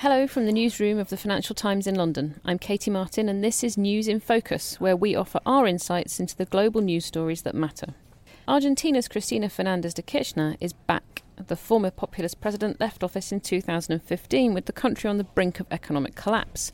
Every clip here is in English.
Hello from the newsroom of the Financial Times in London. I'm Katie Martin, and this is News in Focus, where we offer our insights into the global news stories that matter. Argentina's Cristina Fernandez de Kirchner is back. The former populist president left office in 2015 with the country on the brink of economic collapse.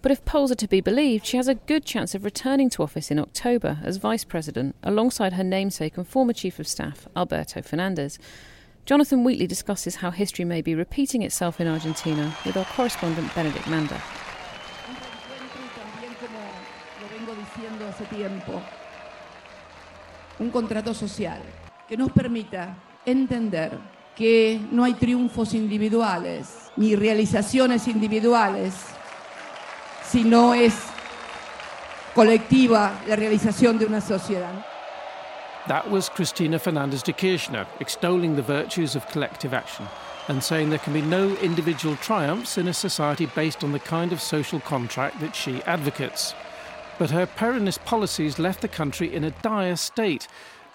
But if polls are to be believed, she has a good chance of returning to office in October as vice president, alongside her namesake and former chief of staff, Alberto Fernandez. Jonathan Wheatley discusses how history may be repeating itself in Argentina with our correspondent Benedict Manda. Un contrato social que nos permita entender que no hay triunfos individuales ni realizaciones individuales, sino es colectiva la realización de una sociedad. That was Cristina Fernandez de Kirchner extolling the virtues of collective action and saying there can be no individual triumphs in a society based on the kind of social contract that she advocates. But her Peronist policies left the country in a dire state.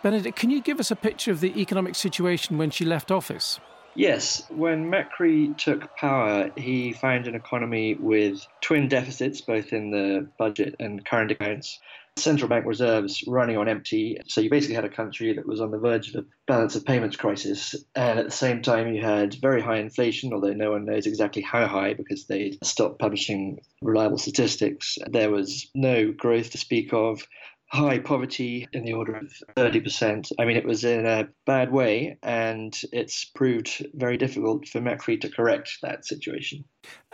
Benedict, can you give us a picture of the economic situation when she left office? Yes, when Macri took power, he found an economy with twin deficits, both in the budget and current accounts central bank reserves running on empty. So you basically had a country that was on the verge of a balance of payments crisis. And at the same time, you had very high inflation, although no one knows exactly how high because they stopped publishing reliable statistics. There was no growth to speak of high poverty in the order of 30%. I mean, it was in a bad way, and it's proved very difficult for Macri to correct that situation.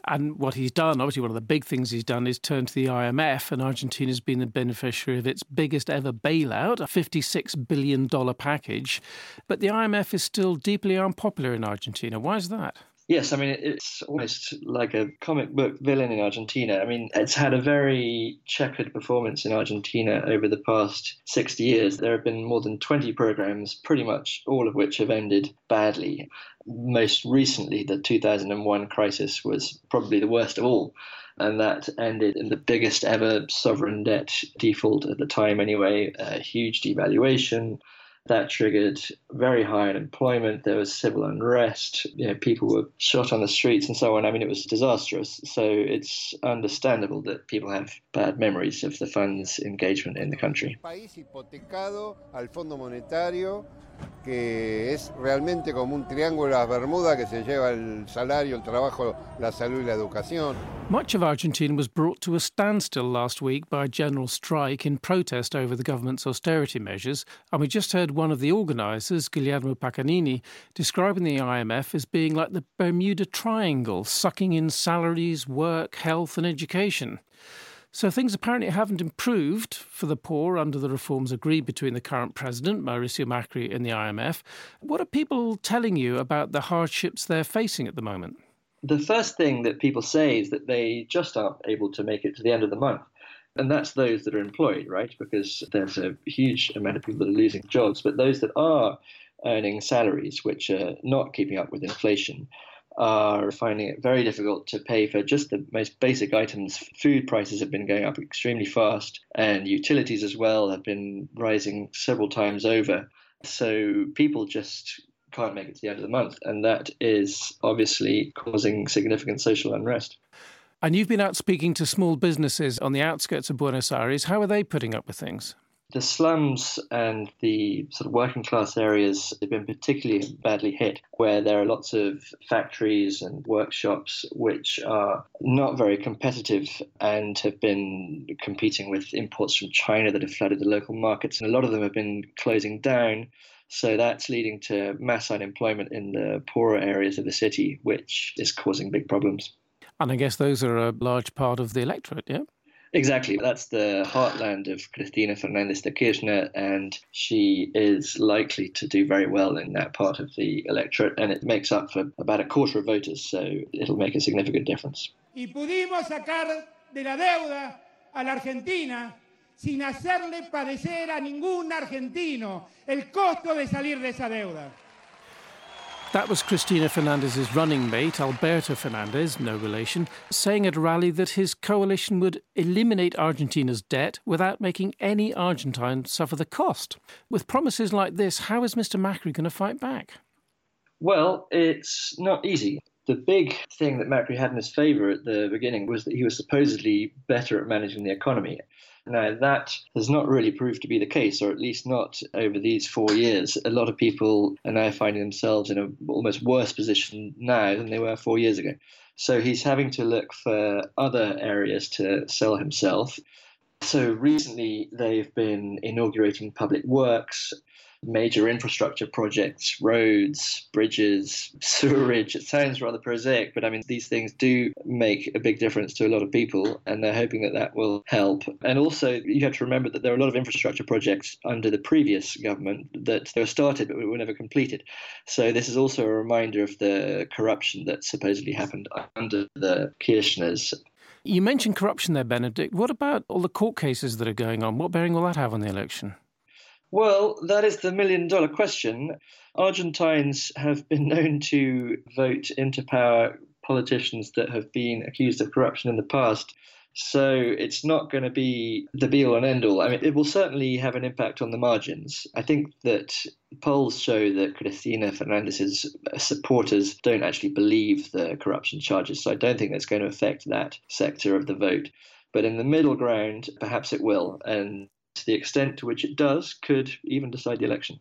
And what he's done, obviously, one of the big things he's done is turn to the IMF, and Argentina's been the beneficiary of its biggest ever bailout, a $56 billion package. But the IMF is still deeply unpopular in Argentina. Why is that? Yes, I mean, it's almost like a comic book villain in Argentina. I mean, it's had a very checkered performance in Argentina over the past 60 years. There have been more than 20 programs, pretty much all of which have ended badly. Most recently, the 2001 crisis was probably the worst of all and that ended in the biggest ever sovereign debt default at the time, anyway, a huge devaluation, that triggered very high unemployment. There was civil unrest. You know, people were shot on the streets and so on. I mean, it was disastrous. So it's understandable that people have bad memories of the fund's engagement in the country que es realmente como un triángulo de las Bermudas que se lleva el salario, el trabajo, la salud y la educación. Much of Argentina was brought to a standstill last week by a general strike in protest over the government's austerity measures, and we just heard one of the organisers, Guillermo Pacagnini, describing the IMF as being like the Bermuda Triangle, sucking in salaries, work, health, and education. So things apparently haven't improved for the poor under the reforms agreed between the current president, Mauricio Macri, and the IMF. What are people telling you about the hardships they're facing at the moment? The first thing that people say is that they just aren't able to make it to the end of the month. And that's those that are employed, right? Because there's a huge amount of people that are losing jobs. But those that are earning salaries which are not keeping up with inflation are finding it very difficult to pay for just the most basic items. Food prices have been going up extremely fast, and utilities as well have been rising several times over. So people just can't make it to the end of the month, and that is obviously causing significant social unrest. And you've been out speaking to small businesses on the outskirts of Buenos Aires. How are they putting up with things? The slums and the sort of working class areas have been particularly badly hit, where there are lots of factories and workshops which are not very competitive and have been competing with imports from China that have flooded the local markets. And a lot of them have been closing down. So that's leading to mass unemployment in the poorer areas of the city, which is causing big problems. And I guess those are a large part of the electorate, yeah? Exactly. That's the heartland of Cristina Fernandez de Kirchner, and she is likely to do very well in that part of the electorate, and it makes up for about a quarter of voters, so it'll make a significant difference. Y pudimos sacar de la deuda a la Argentina sin hacerle padecer a ningún argentino el costo de salir de esa deuda. That was Cristina Fernandez's running mate, Alberto Fernandez, no relation, saying at a rally that his coalition would eliminate Argentina's debt without making any Argentine suffer the cost. With promises like this, how is Mr. Macri going to fight back? Well, it's not easy. The big thing that Macri had in his favor at the beginning was that he was supposedly better at managing the economy. Now, that has not really proved to be the case, or at least not over these four years. A lot of people are now finding themselves in an almost worse position now than they were four years ago. So he's having to look for other areas to sell himself. So recently, they've been inaugurating public works, major infrastructure projects, roads, bridges, sewerage. It sounds rather prosaic, but I mean, these things do make a big difference to a lot of people, and they're hoping that that will help. And also, you have to remember that there are a lot of infrastructure projects under the previous government that were started but were never completed. So, this is also a reminder of the corruption that supposedly happened under the Kirchners. You mentioned corruption there, Benedict. What about all the court cases that are going on? What bearing will that have on the election? Well, that is the million dollar question. Argentines have been known to vote into power politicians that have been accused of corruption in the past. So it's not going to be the be all and end all. I mean, it will certainly have an impact on the margins. I think that polls show that Cristina Fernandez's supporters don't actually believe the corruption charges. So I don't think that's going to affect that sector of the vote. But in the middle ground, perhaps it will. And to the extent to which it does, could even decide the election.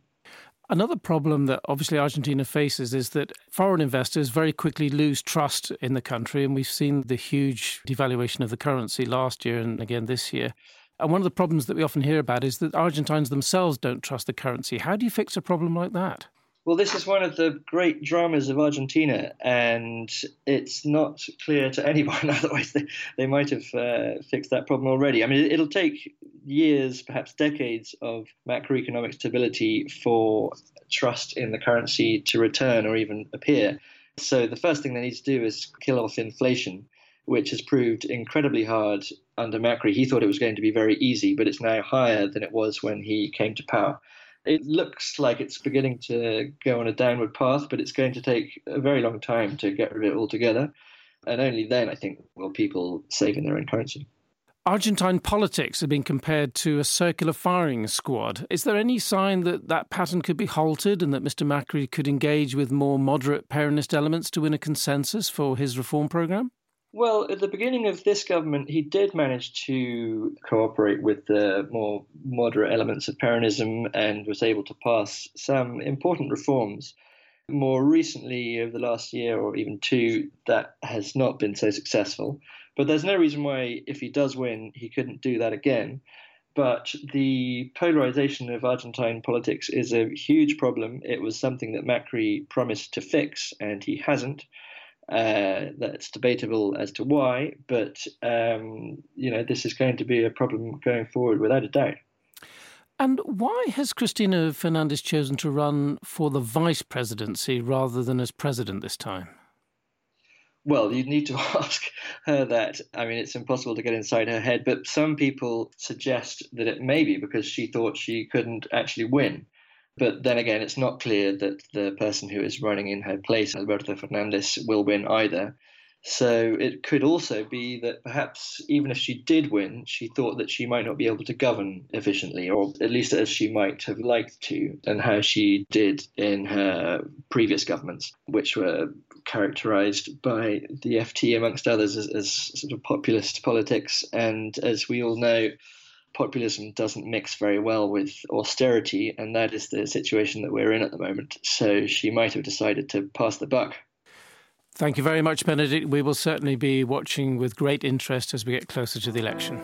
Another problem that obviously Argentina faces is that foreign investors very quickly lose trust in the country. And we've seen the huge devaluation of the currency last year and again this year. And one of the problems that we often hear about is that Argentines themselves don't trust the currency. How do you fix a problem like that? Well, this is one of the great dramas of Argentina, and it's not clear to anyone. Otherwise, they, they might have uh, fixed that problem already. I mean, it'll take years, perhaps decades, of macroeconomic stability for trust in the currency to return or even appear. So, the first thing they need to do is kill off inflation, which has proved incredibly hard under Macri. He thought it was going to be very easy, but it's now higher than it was when he came to power it looks like it's beginning to go on a downward path, but it's going to take a very long time to get rid of it altogether. And only then, I think, will people save in their own currency. Argentine politics have been compared to a circular firing squad. Is there any sign that that pattern could be halted and that Mr. Macri could engage with more moderate Peronist elements to win a consensus for his reform programme? Well, at the beginning of this government, he did manage to cooperate with the more moderate elements of Peronism and was able to pass some important reforms. More recently, over the last year or even two, that has not been so successful. But there's no reason why, if he does win, he couldn't do that again. But the polarization of Argentine politics is a huge problem. It was something that Macri promised to fix, and he hasn't. Uh, that's debatable as to why, but um, you know this is going to be a problem going forward without a doubt. And why has Cristina Fernandez chosen to run for the vice presidency rather than as president this time? Well, you'd need to ask her that. I mean, it's impossible to get inside her head, but some people suggest that it may be because she thought she couldn't actually win. But then again, it's not clear that the person who is running in her place, Alberto Fernandez, will win either. So it could also be that perhaps even if she did win, she thought that she might not be able to govern efficiently, or at least as she might have liked to, and how she did in her previous governments, which were characterized by the FT, amongst others, as, as sort of populist politics. And as we all know, populism doesn't mix very well with austerity, and that is the situation that we're in at the moment. So she might have decided to pass the buck. Thank you very much, Benedict. We will certainly be watching with great interest as we get closer to the election.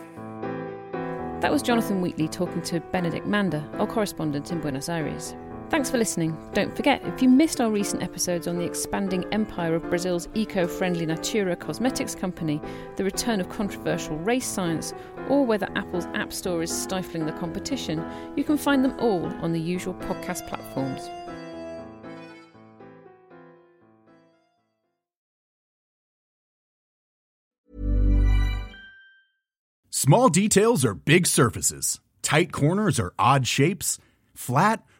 That was Jonathan Wheatley talking to Benedict Mander, our correspondent in Buenos Aires. Thanks for listening. Don't forget, if you missed our recent episodes on the expanding empire of Brazil's eco friendly Natura cosmetics company, the return of controversial race science, or whether Apple's App Store is stifling the competition, you can find them all on the usual podcast platforms. Small details are big surfaces, tight corners are odd shapes, flat,